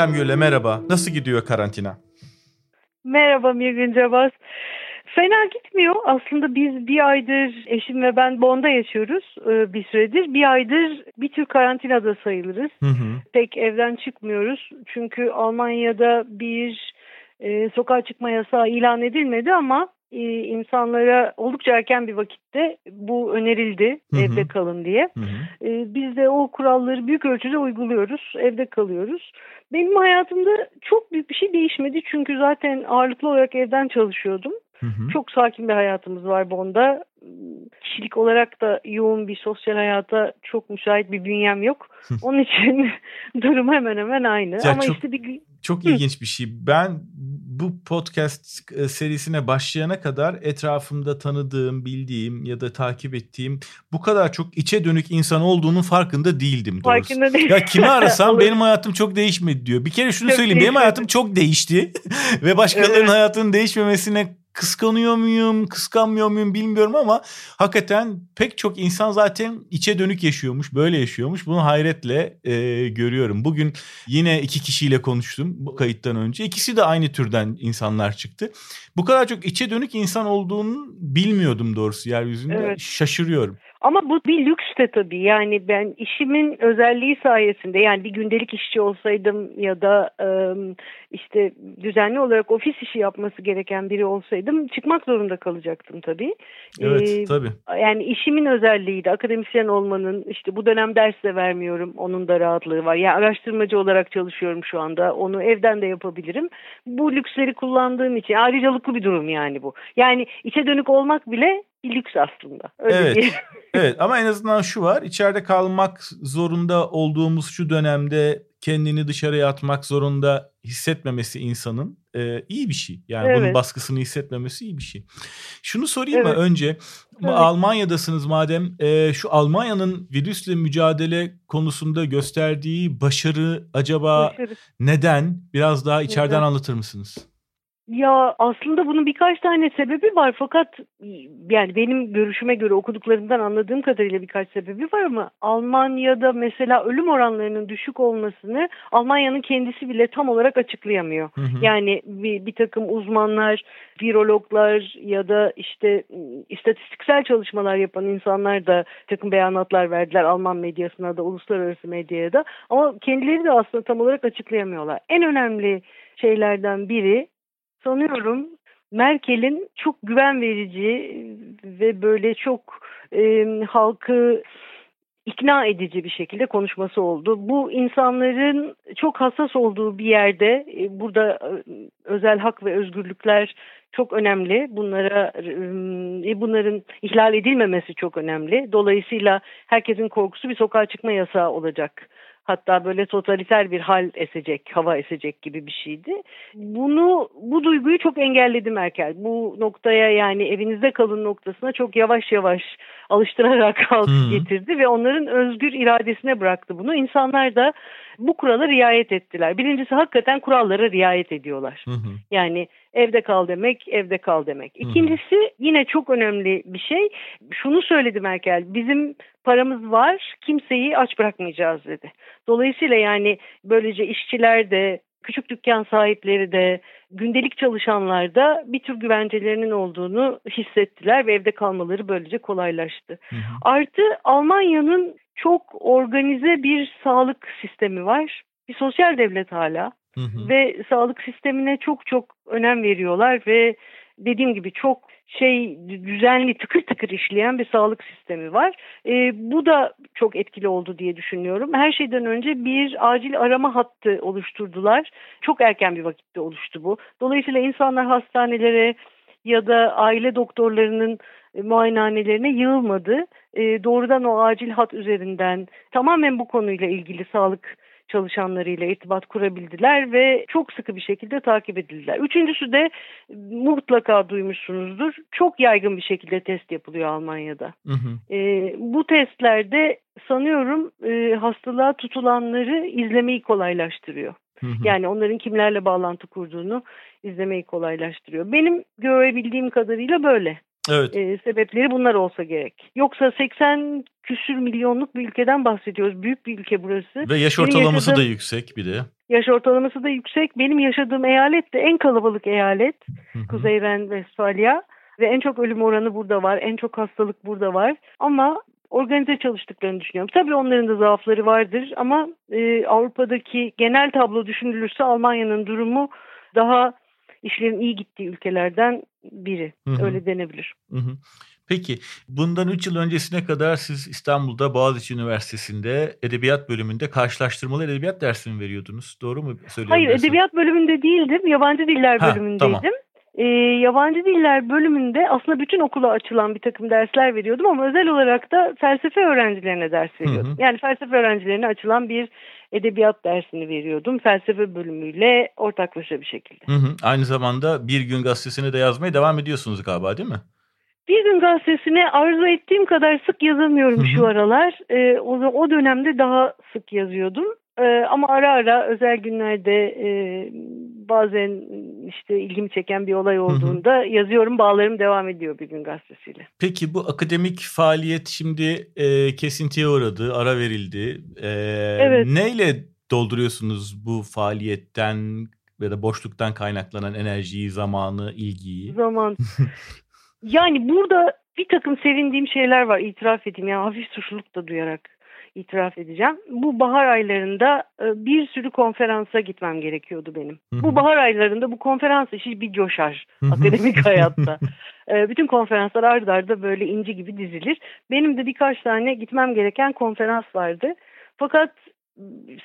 Meltem Gül'le merhaba. Nasıl gidiyor karantina? Merhaba Mirgün Cabas. Fena gitmiyor. Aslında biz bir aydır eşim ve ben Bond'a yaşıyoruz e, bir süredir. Bir aydır bir tür karantinada sayılırız. Hı hı. Pek evden çıkmıyoruz. Çünkü Almanya'da bir e, sokağa çıkma yasağı ilan edilmedi ama e, insanlara oldukça erken bir vakitte bu önerildi Hı hı. evde kalın diye. Hı hı. E, biz de o kuralları büyük ölçüde uyguluyoruz. Evde kalıyoruz. Benim hayatımda çok büyük bir şey değişmedi. Çünkü zaten ağırlıklı olarak evden çalışıyordum. Hı hı. Çok sakin bir hayatımız var Bond'a. Kişilik olarak da yoğun bir sosyal hayata çok müsait bir bünyem yok. Onun için durum hemen hemen aynı. Ya Ama çok- işte bir Çok ilginç bir şey. Ben bu podcast e, serisine başlayana kadar etrafımda tanıdığım, bildiğim ya da takip ettiğim bu kadar çok içe dönük insan olduğunun farkında değildim doğrusu. farkında değil. Ya kimi arasam benim hayatım çok değişmedi diyor. Bir kere şunu Çok söyleyeyim. Benim değişmedi. hayatım çok değişti. Ve başkalarının Evet. hayatının değişmemesine kıskanıyor muyum, kıskanmıyor muyum bilmiyorum ama hakikaten pek çok insan zaten içe dönük yaşıyormuş, böyle yaşıyormuş. Bunu hayretle e, görüyorum. Bugün yine iki kişiyle konuştum bu kayıttan önce. İkisi de aynı türden insanlar çıktı. Bu kadar çok içe dönük insan olduğunu bilmiyordum doğrusu yeryüzünde. Evet. Şaşırıyorum. Ama bu bir lüks de tabii. Yani ben işimin özelliği sayesinde yani bir gündelik işçi olsaydım ya da işte düzenli olarak ofis işi yapması gereken biri olsaydım çıkmak zorunda kalacaktım tabii. Evet Ee, tabii. yani işimin özelliğiydi. Akademisyen olmanın işte bu dönem ders de vermiyorum. Onun da rahatlığı var. Yani araştırmacı olarak çalışıyorum şu anda. Onu evden de yapabilirim. Bu lüksleri kullandığım için ayrıcalıklı bir durum yani bu. Yani içe dönük olmak bile bir lüks aslında. Öyle Evet. Evet ama en azından şu var. içeride kalmak zorunda olduğumuz şu dönemde kendini dışarıya atmak zorunda hissetmemesi insanın e, iyi bir şey. Yani bunun Evet. baskısını hissetmemesi iyi bir şey. Şunu sorayım mı Evet. önce? Bu Evet. Almanya'dasınız madem. e, şu Almanya'nın virüsle mücadele konusunda gösterdiği başarı acaba Başarı. neden? Biraz daha içeriden Neden? anlatır mısınız? Ya aslında bunun birkaç tane sebebi var fakat yani benim görüşüme göre okuduklarımdan anladığım kadarıyla birkaç sebebi var ama Almanya'da mesela ölüm oranlarının düşük olmasını Almanya'nın kendisi bile tam olarak açıklayamıyor. Hı hı. Yani bir, bir takım uzmanlar, virologlar ya da işte istatistiksel çalışmalar yapan insanlar da takım beyanatlar verdiler Alman medyasına da uluslararası medyaya da ama kendileri de aslında tam olarak açıklayamıyorlar. En önemli şeylerden biri sanıyorum Merkel'in çok güven verici ve böyle çok e, halkı ikna edici bir şekilde konuşması oldu. Bu insanların çok hassas olduğu bir yerde e, burada e, özel hak ve özgürlükler çok önemli. Bunlara e, bunların ihlal edilmemesi çok önemli. Dolayısıyla herkesin korkusu bir sokağa çıkma yasağı olacak. Hatta böyle totaliter bir hal esecek, hava esecek gibi bir şeydi. Bunu, bu duyguyu çok engelledi Merkel. Bu noktaya yani evinizde kalın noktasına çok yavaş yavaş alıştırarak halkı getirdi ve onların özgür iradesine bıraktı bunu. İnsanlar da bu kurala riayet ettiler. Birincisi hakikaten kurallara riayet ediyorlar. Hı hı. Yani evde kal demek, evde kal demek. Hı hı. İkincisi yine çok önemli bir şey. Şunu söyledi Merkel, bizim paramız var, kimseyi aç bırakmayacağız dedi. Dolayısıyla yani böylece işçiler de, küçük dükkan sahipleri de, gündelik çalışanlar da bir tür güvencelerinin olduğunu hissettiler ve evde kalmaları böylece kolaylaştı. Hı hı. Artı Almanya'nın çok organize bir sağlık sistemi var. Bir sosyal devlet hala Hı hı. ve sağlık sistemine çok çok önem veriyorlar ve dediğim gibi çok şey düzenli tıkır tıkır işleyen bir sağlık sistemi var. E, bu da çok etkili oldu diye düşünüyorum. Her şeyden önce bir acil arama hattı oluşturdular. Çok erken bir vakitte oluştu bu. Dolayısıyla insanlar hastanelere ya da aile doktorlarının e, muayenehanelerine yığılmadı. E, doğrudan o acil hat üzerinden tamamen bu konuyla ilgili sağlık çalışanlarıyla irtibat kurabildiler ve çok sıkı bir şekilde takip edildiler. Üçüncüsü de mutlaka duymuşsunuzdur. Çok yaygın bir şekilde test yapılıyor Almanya'da. Hı hı. E, bu testlerde sanıyorum e, hastalığa tutulanları izlemeyi kolaylaştırıyor. Hı hı. Yani onların kimlerle bağlantı kurduğunu izlemeyi kolaylaştırıyor. Benim görebildiğim kadarıyla böyle. Evet. E, sebepleri bunlar olsa gerek. Yoksa 80 küsür milyonluk bir ülkeden bahsediyoruz. Büyük bir ülke burası. Ve yaş ortalaması da yaşadığım- yüksek bir de. Yaş ortalaması da yüksek. Benim yaşadığım eyalet de en kalabalık eyalet. Kuzey Ren-Vestfalya. Ve en çok ölüm oranı burada var. En çok hastalık burada var. Ama organize çalıştıklarını düşünüyorum. Tabii onların da zaafları vardır ama e, Avrupa'daki genel tablo düşünülürse Almanya'nın durumu daha işlerin iyi gittiği ülkelerden biri. Hı hı. Öyle denebilir. Hı hı. Peki bundan 3 yıl öncesine kadar siz İstanbul'da Boğaziçi Üniversitesi'nde edebiyat bölümünde karşılaştırmalı edebiyat dersini veriyordunuz. Doğru mu söylüyorum? Hayır edebiyat bölümünde değildim. Yabancı diller ha, bölümündeydim. Tamam. E, yabancı diller bölümünde aslında bütün okula açılan bir takım dersler veriyordum ama özel olarak da felsefe öğrencilerine ders veriyordum. Hı hı. Yani felsefe öğrencilerine açılan bir edebiyat dersini veriyordum. Felsefe bölümüyle ortaklaşa bir şekilde. Hı hı. Aynı zamanda Bir Gün Gazetesi'ne de yazmaya devam ediyorsunuz galiba değil mi? Bir gün gazetesine arzu ettiğim kadar sık yazamıyorum şu aralar. Ee, o, o dönemde daha sık yazıyordum. Ee, ama ara ara özel günlerde e, bazen işte ilgimi çeken bir olay olduğunda hı hı. yazıyorum. Bağlarım devam ediyor bir gün gazetesiyle. Peki bu akademik faaliyet şimdi e, kesintiye uğradı, ara verildi. E, evet. Neyle dolduruyorsunuz bu faaliyetten ya da boşluktan kaynaklanan enerjiyi, zamanı, ilgiyi? Zaman. yani burada bir takım sevindiğim şeyler var itiraf edeyim. Yani hafif suçluluk da duyarak itiraf edeceğim. Bu bahar aylarında e, bir sürü konferansa gitmem gerekiyordu benim. Hı-hı. Bu bahar aylarında bu konferans işi bir coşar akademik hayatta. E, bütün konferanslar ardı arda böyle inci gibi dizilir. Benim de birkaç tane gitmem gereken konferans vardı. Fakat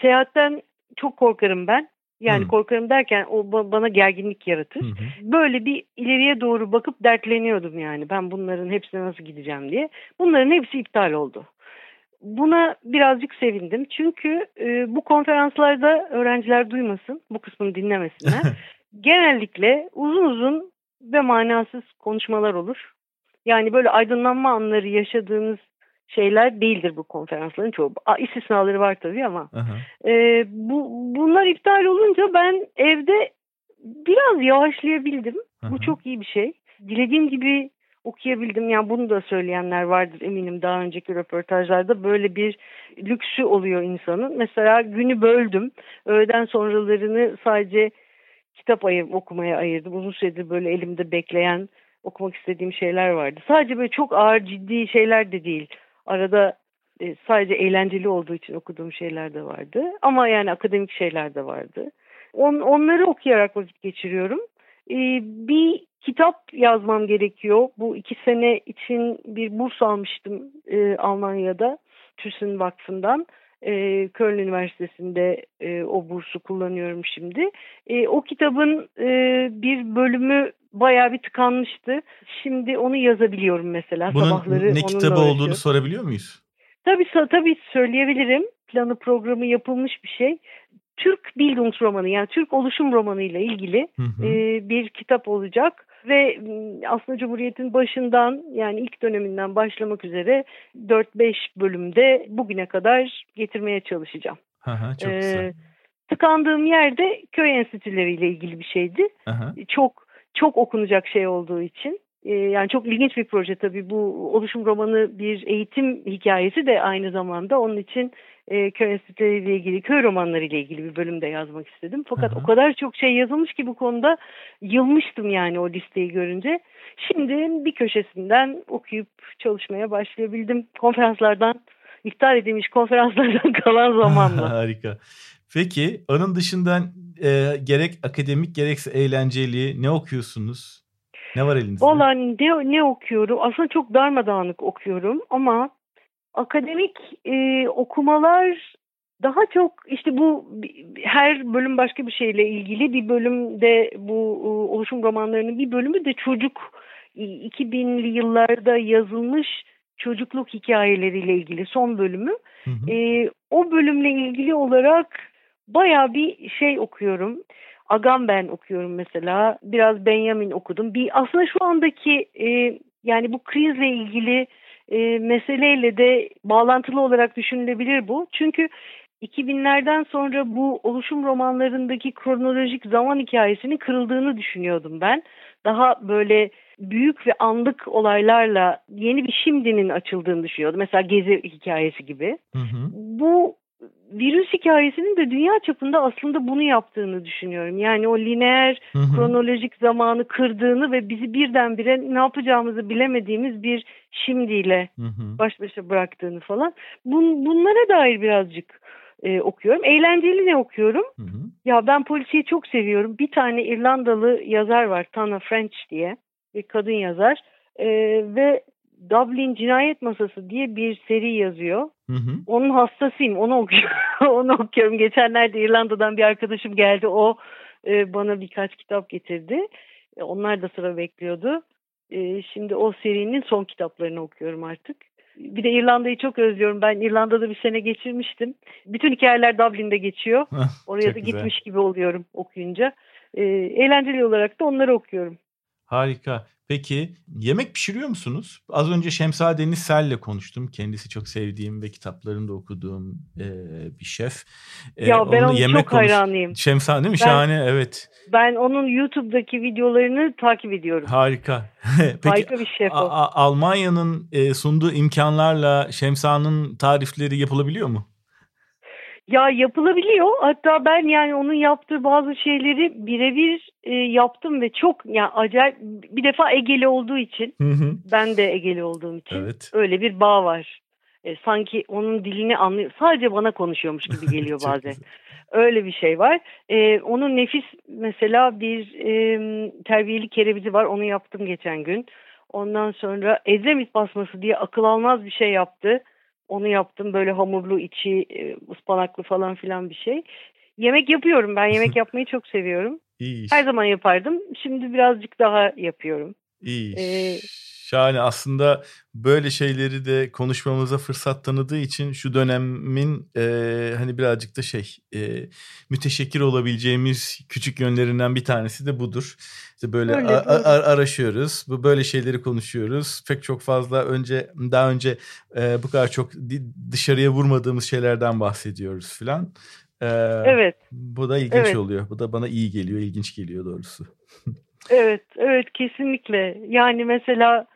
seyahatten çok korkarım ben. Yani Hı. korkarım derken o bana gerginlik yaratır. Hı hı. Böyle bir ileriye doğru bakıp dertleniyordum yani. Ben bunların hepsine nasıl gideceğim diye. Bunların hepsi iptal oldu. Buna birazcık sevindim. Çünkü e, bu konferanslarda öğrenciler duymasın, bu kısmını dinlemesinler. Genellikle uzun uzun ve manasız konuşmalar olur. Yani böyle aydınlanma anları yaşadığınız şeyler değildir bu konferansların çoğu. İstisnaları var tabii ama. E, bu bunlar iptal olunca ben evde biraz yavaşlayabildim. Aha. Bu çok iyi bir şey. Dilediğim gibi okuyabildim. Yani bunu da söyleyenler vardır eminim daha önceki röportajlarda. Böyle bir lüksü oluyor insanın. Mesela günü böldüm. Öğleden sonralarını sadece kitap ayır, okumaya ayırdım. Uzun süredir böyle elimde bekleyen okumak istediğim şeyler vardı. Sadece böyle çok ağır ciddi şeyler de değil. Arada e, sadece eğlenceli olduğu için okuduğum şeyler de vardı. Ama yani akademik şeyler de vardı. On, onları okuyarak vakit geçiriyorum. E, bir kitap yazmam gerekiyor. Bu iki sene için bir burs almıştım e, Almanya'da TÜS'ün Vakfı'ndan. E, Köln Üniversitesi'nde e, o bursu kullanıyorum şimdi. E, o kitabın e, bir bölümü bayağı bir tıkanmıştı. Şimdi onu yazabiliyorum mesela Bunun sabahları. ne kitabı olduğunu sorabiliyor muyuz? Tabii, tabii söyleyebilirim. Planı programı yapılmış bir şey. Türk Bildungsromanı yani Türk oluşum romanı ile ilgili hı hı. E, bir kitap olacak ve aslında Cumhuriyet'in başından yani ilk döneminden başlamak üzere 4-5 bölümde bugüne kadar getirmeye çalışacağım. Aha, çok ee, güzel. Tıkandığım yerde köy enstitüleriyle ilgili bir şeydi. Aha. Çok çok okunacak şey olduğu için. Ee, yani çok ilginç bir proje tabii bu oluşum romanı bir eğitim hikayesi de aynı zamanda onun için e, köy enstitüleriyle ilgili, köy romanları ile ilgili bir bölüm de yazmak istedim. Fakat Hı-hı. o kadar çok şey yazılmış ki bu konuda yılmıştım yani o listeyi görünce. Şimdi bir köşesinden okuyup çalışmaya başlayabildim. Konferanslardan, iptal edilmiş konferanslardan kalan zamanla. Harika. Peki onun dışından e, gerek akademik gerekse eğlenceli ne okuyorsunuz? Ne var elinizde? Valla ne, ne okuyorum? Aslında çok darmadağınık okuyorum ama akademik e, okumalar daha çok işte bu her bölüm başka bir şeyle ilgili bir bölümde bu e, oluşum romanlarının bir bölümü de çocuk 2000'li yıllarda yazılmış çocukluk hikayeleriyle ilgili son bölümü. Hı hı. E, o bölümle ilgili olarak baya bir şey okuyorum. Agamben okuyorum mesela. Biraz Benjamin okudum. Bir aslında şu andaki e, yani bu krizle ilgili e, meseleyle de bağlantılı olarak düşünülebilir bu. Çünkü 2000'lerden sonra bu oluşum romanlarındaki kronolojik zaman hikayesinin kırıldığını düşünüyordum ben. Daha böyle büyük ve anlık olaylarla yeni bir şimdinin açıldığını düşünüyordum. Mesela Gezi hikayesi gibi. Hı hı. Bu virüs hikayesinin de dünya çapında aslında bunu yaptığını düşünüyorum. Yani o lineer hı hı. kronolojik zamanı kırdığını ve bizi birdenbire ne yapacağımızı bilemediğimiz bir şimdiyle hı hı. baş başa bıraktığını falan. Bun, bunlara dair birazcık e, okuyorum. Eğlenceli ne okuyorum? Hı hı. Ya ben polisiyi çok seviyorum. Bir tane İrlandalı yazar var Tana French diye. Bir kadın yazar. E, ve Dublin Cinayet Masası diye bir seri yazıyor. Hı hı. Onun hastasıyım. Onu okuyorum. onu okuyorum. Geçenlerde İrlanda'dan bir arkadaşım geldi. O e, bana birkaç kitap getirdi. E, onlar da sıra bekliyordu. E, şimdi o serinin son kitaplarını okuyorum artık. Bir de İrlanda'yı çok özlüyorum. Ben İrlanda'da bir sene geçirmiştim. Bütün hikayeler Dublin'de geçiyor. Oraya da güzel. gitmiş gibi oluyorum okuyunca. E, eğlenceli olarak da onları okuyorum. Harika. Peki yemek pişiriyor musunuz? Az önce Şemsa Deniz Sel'le konuştum. Kendisi çok sevdiğim ve kitaplarını da okuduğum e, bir şef. E, ya ben onun yemek çok konusu... hayranıyım. Şemsa değil mi? Ben, Şahane evet. Ben onun YouTube'daki videolarını takip ediyorum. Harika. Peki, Harika bir şef o. Almanya'nın e, sunduğu imkanlarla Şemsa'nın tarifleri yapılabiliyor mu? Ya yapılabiliyor. Hatta ben yani onun yaptığı bazı şeyleri birebir e, yaptım ve çok yani acayip bir defa Egeli olduğu için hı hı. ben de Egeli olduğum için evet. öyle bir bağ var. E, sanki onun dilini anlıyor. Sadece bana konuşuyormuş gibi geliyor bazen. Öyle bir şey var. E, onun nefis mesela bir e, terbiyeli kerevizi var. Onu yaptım geçen gün. Ondan sonra Edremit basması diye akıl almaz bir şey yaptı. Onu yaptım böyle hamurlu içi e, ıspanaklı falan filan bir şey. Yemek yapıyorum ben yemek yapmayı çok seviyorum. İyi Her zaman yapardım. Şimdi birazcık daha yapıyorum. İyi. Ee, Şahane aslında böyle şeyleri de konuşmamıza fırsat tanıdığı için şu dönemin e, hani birazcık da şey e, müteşekkir olabileceğimiz küçük yönlerinden bir tanesi de budur. İşte böyle Öyle, a- a- araşıyoruz, bu böyle şeyleri konuşuyoruz. Pek çok fazla önce daha önce e, bu kadar çok dışarıya vurmadığımız şeylerden bahsediyoruz filan. Ee, evet. Bu da ilginç evet. oluyor. Bu da bana iyi geliyor, ilginç geliyor doğrusu. evet, evet kesinlikle. Yani mesela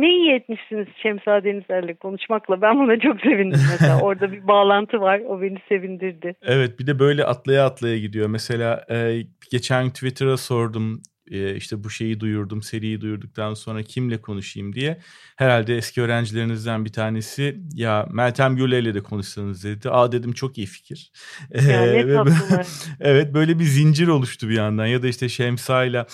ne iyi etmişsiniz Şemsa Denizler'le konuşmakla. Ben buna çok sevindim mesela. Orada bir bağlantı var. O beni sevindirdi. Evet bir de böyle atlaya atlaya gidiyor. Mesela e, geçen Twitter'a sordum e, işte bu şeyi duyurdum, seriyi duyurduktan sonra kimle konuşayım diye. Herhalde eski öğrencilerinizden bir tanesi ya Meltem Gürle ile de konuşsanız dedi. Aa dedim çok iyi fikir. Ya ne evet böyle bir zincir oluştu bir yandan ya da işte Şemsa'yla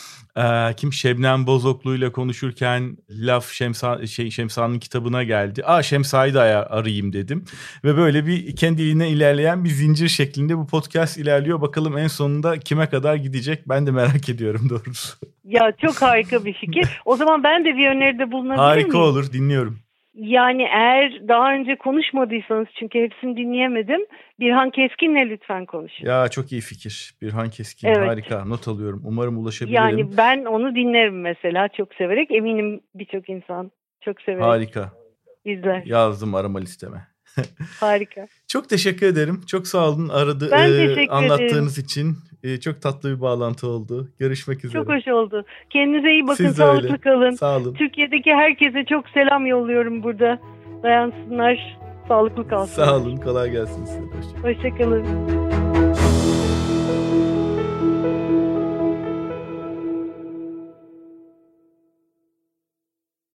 kim Şebnem Bozoklu ile konuşurken laf Şemsa şey Şemsa'nın kitabına geldi. Aa Şemsa'yı da arayayım dedim. Ve böyle bir kendiliğine ilerleyen bir zincir şeklinde bu podcast ilerliyor. Bakalım en sonunda kime kadar gidecek ben de merak ediyorum doğrusu. Ya çok harika bir fikir. O zaman ben de bir öneride bulunabilir Harika miyim? olur dinliyorum. Yani eğer daha önce konuşmadıysanız çünkü hepsini dinleyemedim. Birhan Keskin'le lütfen konuşun. Ya çok iyi fikir. Birhan Keskin evet. harika. Not alıyorum. Umarım ulaşabilirim. Yani ben onu dinlerim mesela çok severek. Eminim birçok insan çok severek. Harika. İzler. Yazdım arama listeme. Harika. Çok teşekkür ederim. Çok sağ olun aradı ben e, anlattığınız ederim. için. E, çok tatlı bir bağlantı oldu. Görüşmek üzere. Çok hoş oldu. Kendinize iyi bakın. Siz sağlıklı öyle. kalın. Sağ olun. Türkiye'deki herkese çok selam yolluyorum burada. Dayansınlar. Sağlıklı kalsın. Sağ olun. Kolay gelsin size. Hoşçakalın. Hoşçakalın.